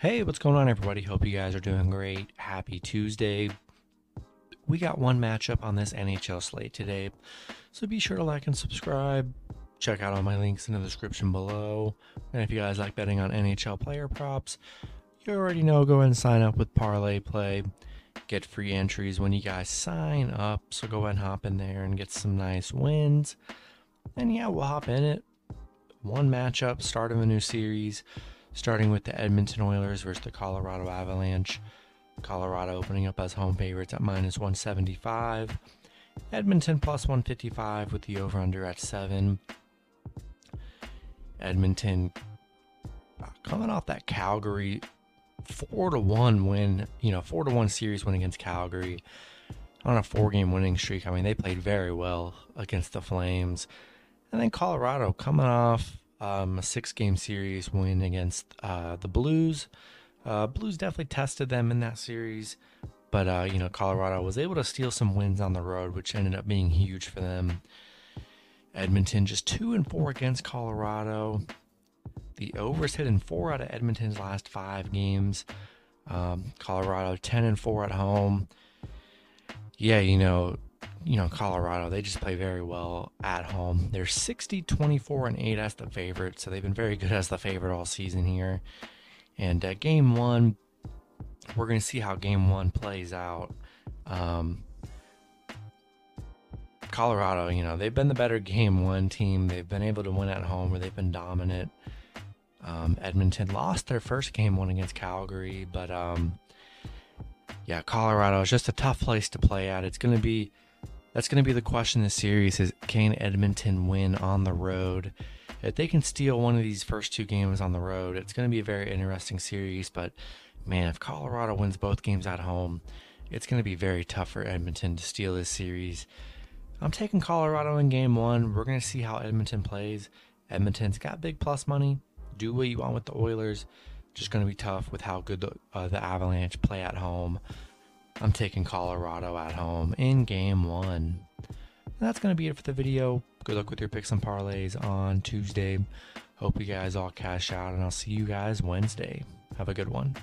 Hey, what's going on, everybody? Hope you guys are doing great. Happy Tuesday. We got one matchup on this NHL slate today, so be sure to like and subscribe. Check out all my links in the description below. And if you guys like betting on NHL player props, you already know go and sign up with Parlay Play. Get free entries when you guys sign up, so go ahead and hop in there and get some nice wins. And yeah, we'll hop in it. One matchup, start of a new series starting with the Edmonton Oilers versus the Colorado Avalanche. Colorado opening up as home favorites at minus 175. Edmonton plus 155 with the over under at 7. Edmonton uh, coming off that Calgary 4 to 1 win, you know, 4 to 1 series win against Calgary on a four game winning streak. I mean, they played very well against the Flames. And then Colorado coming off um, a six game series win against uh, the Blues. Uh, Blues definitely tested them in that series, but uh, you know Colorado was able to steal some wins on the road, which ended up being huge for them. Edmonton just two and four against Colorado. The overs hit in four out of Edmonton's last five games. Um, Colorado ten and four at home. Yeah, you know you know, Colorado, they just play very well at home. They're 60, 24, and 8 as the favorite, so they've been very good as the favorite all season here. And uh, game one, we're going to see how game one plays out. Um, Colorado, you know, they've been the better game one team. They've been able to win at home where they've been dominant. Um, Edmonton lost their first game one against Calgary, but um, yeah, Colorado is just a tough place to play at. It's going to be that's going to be the question this series is can Edmonton win on the road? If they can steal one of these first two games on the road, it's going to be a very interesting series. But man, if Colorado wins both games at home, it's going to be very tough for Edmonton to steal this series. I'm taking Colorado in game one. We're going to see how Edmonton plays. Edmonton's got big plus money. Do what you want with the Oilers. Just going to be tough with how good the, uh, the Avalanche play at home. I'm taking Colorado at home in game one. And that's going to be it for the video. Good luck with your picks and parlays on Tuesday. Hope you guys all cash out, and I'll see you guys Wednesday. Have a good one.